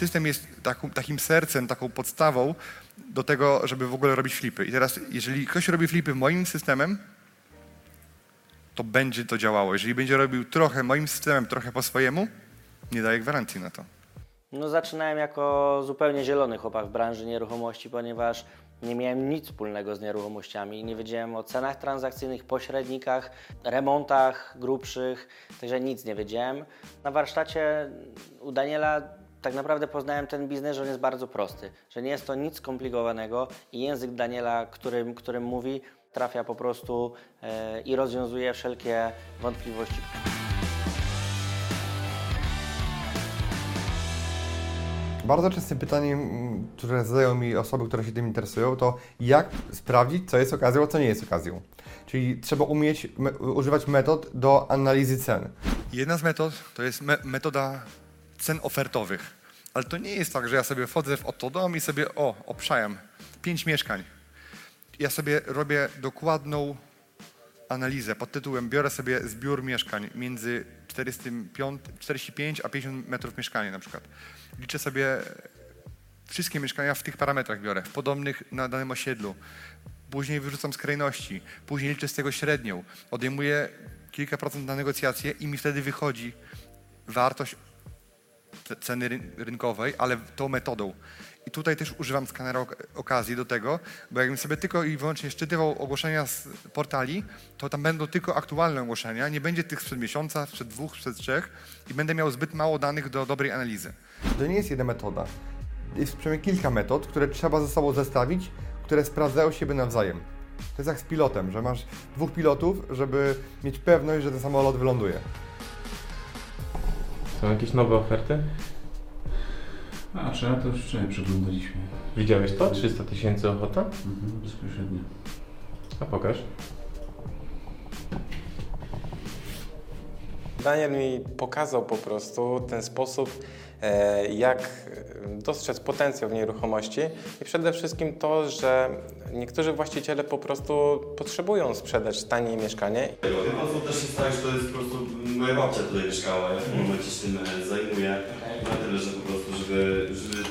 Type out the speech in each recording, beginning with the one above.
System jest takim sercem, taką podstawą do tego, żeby w ogóle robić flipy. I teraz, jeżeli ktoś robi flipy moim systemem, to będzie to działało. Jeżeli będzie robił trochę moim systemem, trochę po swojemu, nie daję gwarancji na to. No zaczynałem jako zupełnie zielony chłopak w branży nieruchomości, ponieważ nie miałem nic wspólnego z nieruchomościami. Nie wiedziałem o cenach transakcyjnych, pośrednikach, remontach grubszych, także nic nie wiedziałem. Na warsztacie u Daniela tak naprawdę poznałem ten biznes, że on jest bardzo prosty, że nie jest to nic skomplikowanego i język Daniela, którym, którym mówi, trafia po prostu e, i rozwiązuje wszelkie wątpliwości. Bardzo częstym pytaniem, które zadają mi osoby, które się tym interesują, to jak sprawdzić, co jest okazją, a co nie jest okazją. Czyli trzeba umieć me używać metod do analizy cen. Jedna z metod to jest me metoda cen ofertowych. Ale to nie jest tak, że ja sobie wchodzę w oto dom i sobie, o, obszajam, pięć mieszkań. Ja sobie robię dokładną analizę pod tytułem biorę sobie zbiór mieszkań między 45, 45 a 50 metrów mieszkania na przykład. Liczę sobie wszystkie mieszkania w tych parametrach biorę, w podobnych na danym osiedlu. Później wyrzucam skrajności, później liczę z tego średnią, odejmuję kilka procent na negocjacje i mi wtedy wychodzi wartość ceny rynkowej, ale tą metodą. I tutaj też używam skanera okazji do tego, bo jakbym sobie tylko i wyłącznie szczytywał ogłoszenia z portali, to tam będą tylko aktualne ogłoszenia, nie będzie tych sprzed miesiąca, sprzed dwóch, sprzed trzech i będę miał zbyt mało danych do dobrej analizy. To nie jest jedna metoda. Jest przynajmniej kilka metod, które trzeba ze sobą zestawić, które sprawdzają siebie nawzajem. To jest jak z pilotem, że masz dwóch pilotów, żeby mieć pewność, że ten samolot wyląduje. Są jakieś nowe oferty? A, trzeba to już wczoraj przeglądaliśmy. Widziałeś to? 300 tysięcy ochota? Mhm, bezpośrednio. A pokaż. Daniel mi pokazał po prostu ten sposób, jak dostrzec potencjał w nieruchomości i przede wszystkim to, że niektórzy właściciele po prostu potrzebują sprzedać taniej mieszkanie. No to też jest tak, że to jest po prostu moja babcia tutaj mieszkała, ja w tym momencie się tym e, zajmuję, na tyle, że po prostu, żeby, żeby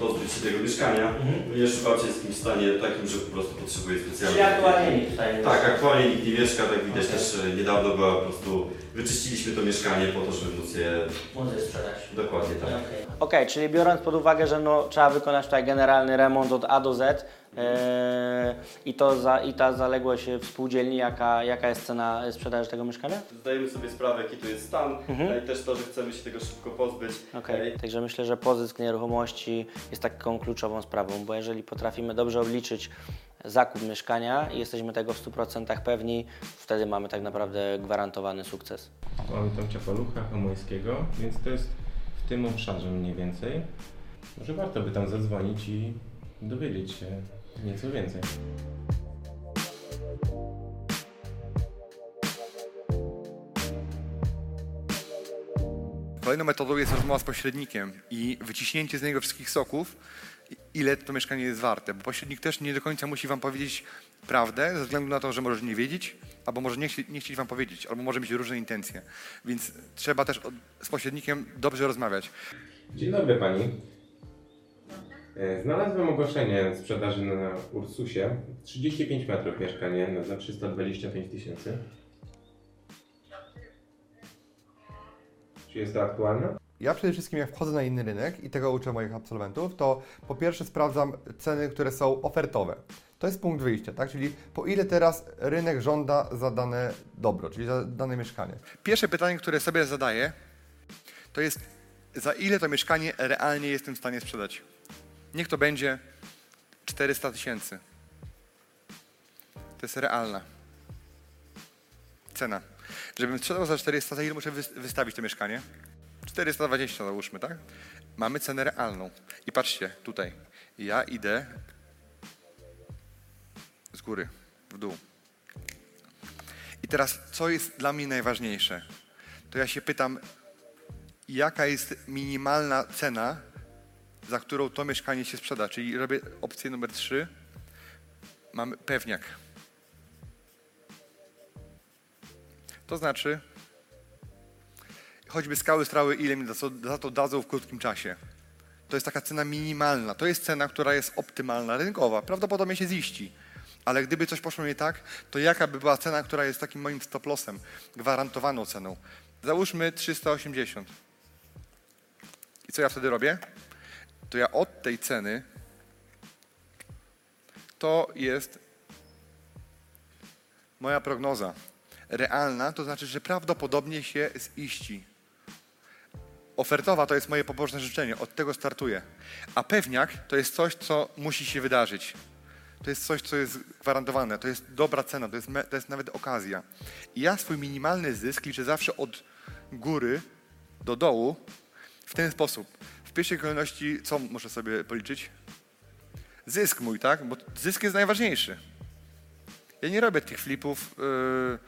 pozbyć się tego mieszkania, ponieważ babcia jest w stanie takim, że po prostu potrzebuje specjalnie. Czyli aktualnie nikt tutaj nie Tak, mieszka. aktualnie nikt nie mieszka, tak widać Okej. też e, niedawno była po prostu, wyczyściliśmy to mieszkanie po to, żeby móc je Młody sprzedać. dokładnie tak. Okej, czyli biorąc pod uwagę, że no, trzeba wykonać tutaj generalny remont od A do Z i, to za, i ta zaległość w spółdzielni, jaka, jaka jest cena sprzedaży tego mieszkania? Zdajemy sobie sprawę, jaki to jest stan Mhm. i też to, że chcemy się tego szybko pozbyć. Okej, E, Także myślę, że pozysk nieruchomości jest taką kluczową sprawą, bo jeżeli potrafimy dobrze obliczyć zakup mieszkania i jesteśmy tego w 100% pewni, wtedy mamy tak naprawdę gwarantowany sukces. Mamy tą ciapoluchę Hamuńskiego, więc to jest w tym obszarze mniej więcej. Może warto by tam zadzwonić i dowiedzieć się nieco więcej. Kolejną metodą jest rozmowa z pośrednikiem i wyciśnięcie z niego wszystkich soków, ile to mieszkanie jest warte. Bo pośrednik też nie do końca musi Wam powiedzieć prawdę, ze względu na to, że może nie wiedzieć, albo może nie, chci- nie chcieć Wam powiedzieć, albo może mieć różne intencje. Więc trzeba też od, z pośrednikiem dobrze rozmawiać. Dzień dobry Pani. E, Znalazłem ogłoszenie sprzedaży na Ursusie. 35 metrów mieszkanie na- za 325 tysięcy. Czy jest to aktualne? Ja przede wszystkim jak wchodzę na inny rynek i tego uczę moich absolwentów, to po pierwsze sprawdzam ceny, które są ofertowe. To jest punkt wyjścia, tak? Czyli po ile teraz rynek żąda za dane dobro, czyli za dane mieszkanie. Pierwsze pytanie, które sobie zadaję, to jest za ile to mieszkanie realnie jestem w stanie sprzedać. Niech to będzie 400 tysięcy. To jest realna cena. Żebym sprzedał za 400, to ile muszę wys- wystawić to mieszkanie? 420 załóżmy, tak? Mamy cenę realną. I patrzcie, tutaj. Ja idę z góry, w dół. I teraz, co jest dla mnie najważniejsze? To ja się pytam, jaka jest minimalna cena, za którą to mieszkanie się sprzeda? Czyli robię opcję numer 3. Mamy pewniak. To znaczy, choćby skały strały, ile mi za to, dadzą w krótkim czasie. To jest taka cena minimalna. To jest cena, która jest optymalna, rynkowa. Prawdopodobnie się ziści. Ale gdyby coś poszło nie tak, to jaka by była cena, która jest takim moim stop lossem, gwarantowaną ceną? Załóżmy 380. I co ja wtedy robię? To ja od tej ceny to jest moja prognoza. Realna to znaczy, że prawdopodobnie się ziści. Ofertowa to jest moje pobożne życzenie, od tego startuję. A pewniak to jest coś, co musi się wydarzyć. To jest coś, co jest gwarantowane, to jest dobra cena, to jest, to jest nawet okazja. I ja swój minimalny zysk liczę zawsze od góry do dołu w ten sposób. Pierwszej kolejności co muszę sobie policzyć? Zysk mój, tak? Bo zysk jest najważniejszy. Ja nie robię tych flipów yy,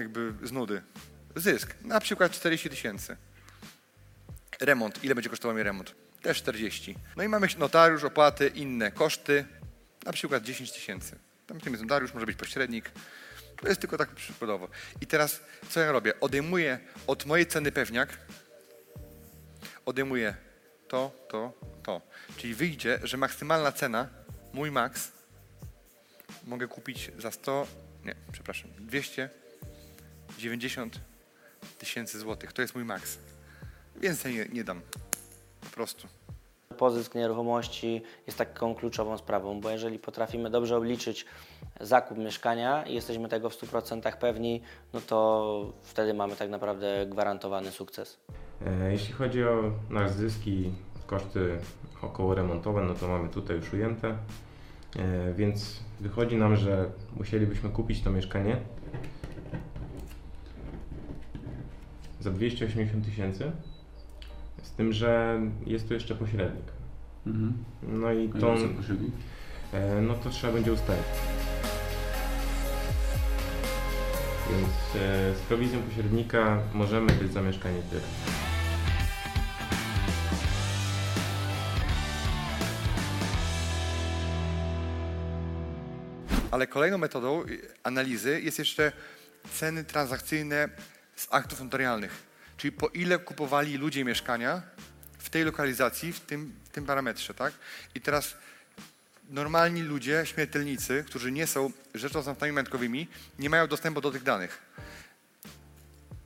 jakby z nudy. Zysk, na przykład 40 tysięcy. Remont, ile będzie kosztował mi remont? Też 40. No i mamy notariusz, opłaty, inne koszty, na przykład 10 tysięcy. Tam jest notariusz, może być pośrednik. To jest tylko tak przykładowo. I teraz co ja robię? Odejmuję od mojej ceny pewniak, odejmuję to, to, to. Czyli wyjdzie, że maksymalna cena, mój maks, mogę kupić za 100, nie, przepraszam, 290 tysięcy złotych. To jest mój maks. Więcej nie, nie dam. Po prostu. Pozysk nieruchomości jest taką kluczową sprawą, bo jeżeli potrafimy dobrze obliczyć zakup mieszkania i jesteśmy tego w 100% pewni, no to wtedy mamy tak naprawdę gwarantowany sukces. E, Jeśli chodzi o nasz zysk i koszty około remontowe, no to mamy tutaj już ujęte. E, Więc wychodzi nam, że musielibyśmy kupić to mieszkanie za 280 tysięcy, z tym, że jest tu jeszcze pośrednik. Mhm. No i A za pośrednik? e, no to trzeba będzie ustalić. Więc z prowizją pośrednika możemy być za mieszkanie tyle. Ale kolejną metodą analizy jest jeszcze ceny transakcyjne z aktów notarialnych. Czyli po ile kupowali ludzie mieszkania w tej lokalizacji, w tym, tym parametrze, tak? I teraz normalni ludzie, śmiertelnicy, którzy nie są rzeczoznawcami majątkowymi, nie mają dostępu do tych danych.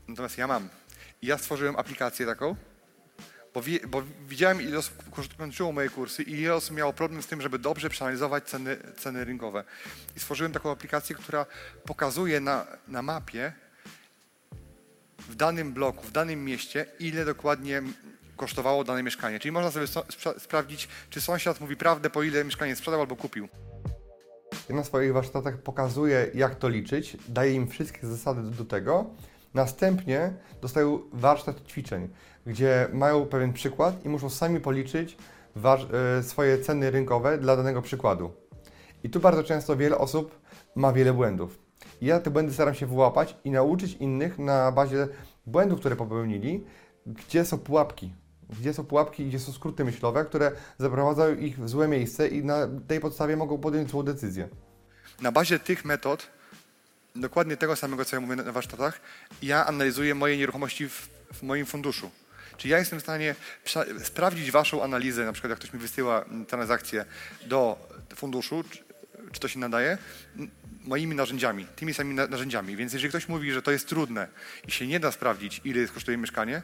Natomiast ja mam. Ja stworzyłem aplikację taką, bo, wie, bo widziałem, ile osób kończyło moje kursy i ile osób miało problem z tym, żeby dobrze przeanalizować ceny, ceny rynkowe. I stworzyłem taką aplikację, która pokazuje na, na mapie w danym bloku, w danym mieście, ile dokładnie kosztowało dane mieszkanie. Czyli można sobie so, spra- sprawdzić, czy sąsiad mówi prawdę, po ile mieszkanie sprzedał albo kupił. Ja na swoich warsztatach pokazuję, jak to liczyć, daję im wszystkie zasady do tego. Następnie dostają warsztat ćwiczeń, gdzie mają pewien przykład i muszą sami policzyć e, swoje ceny rynkowe dla danego przykładu. I tu bardzo często wiele osób ma wiele błędów. I ja te błędy staram się wyłapać i nauczyć innych na bazie błędów, które popełnili, gdzie są pułapki. Gdzie są pułapki gdzie są skróty myślowe, które zaprowadzają ich w złe miejsce i na tej podstawie mogą podjąć złą decyzję. Na bazie tych metod, dokładnie tego samego, co ja mówię na warsztatach, ja analizuję moje nieruchomości w, w moim funduszu. Czyli ja jestem w stanie sprawdzić Waszą analizę, na przykład jak ktoś mi wysyła mm, transakcję do funduszu, czy, czy to się nadaje, moimi narzędziami, tymi samymi na- narzędziami. Więc jeżeli ktoś mówi, że to jest trudne i się nie da sprawdzić, ile kosztuje mieszkanie,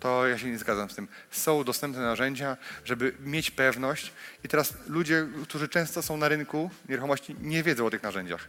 to ja się nie zgadzam z tym. Są dostępne narzędzia, żeby mieć pewność i teraz ludzie, którzy często są na rynku nieruchomości, nie wiedzą o tych narzędziach.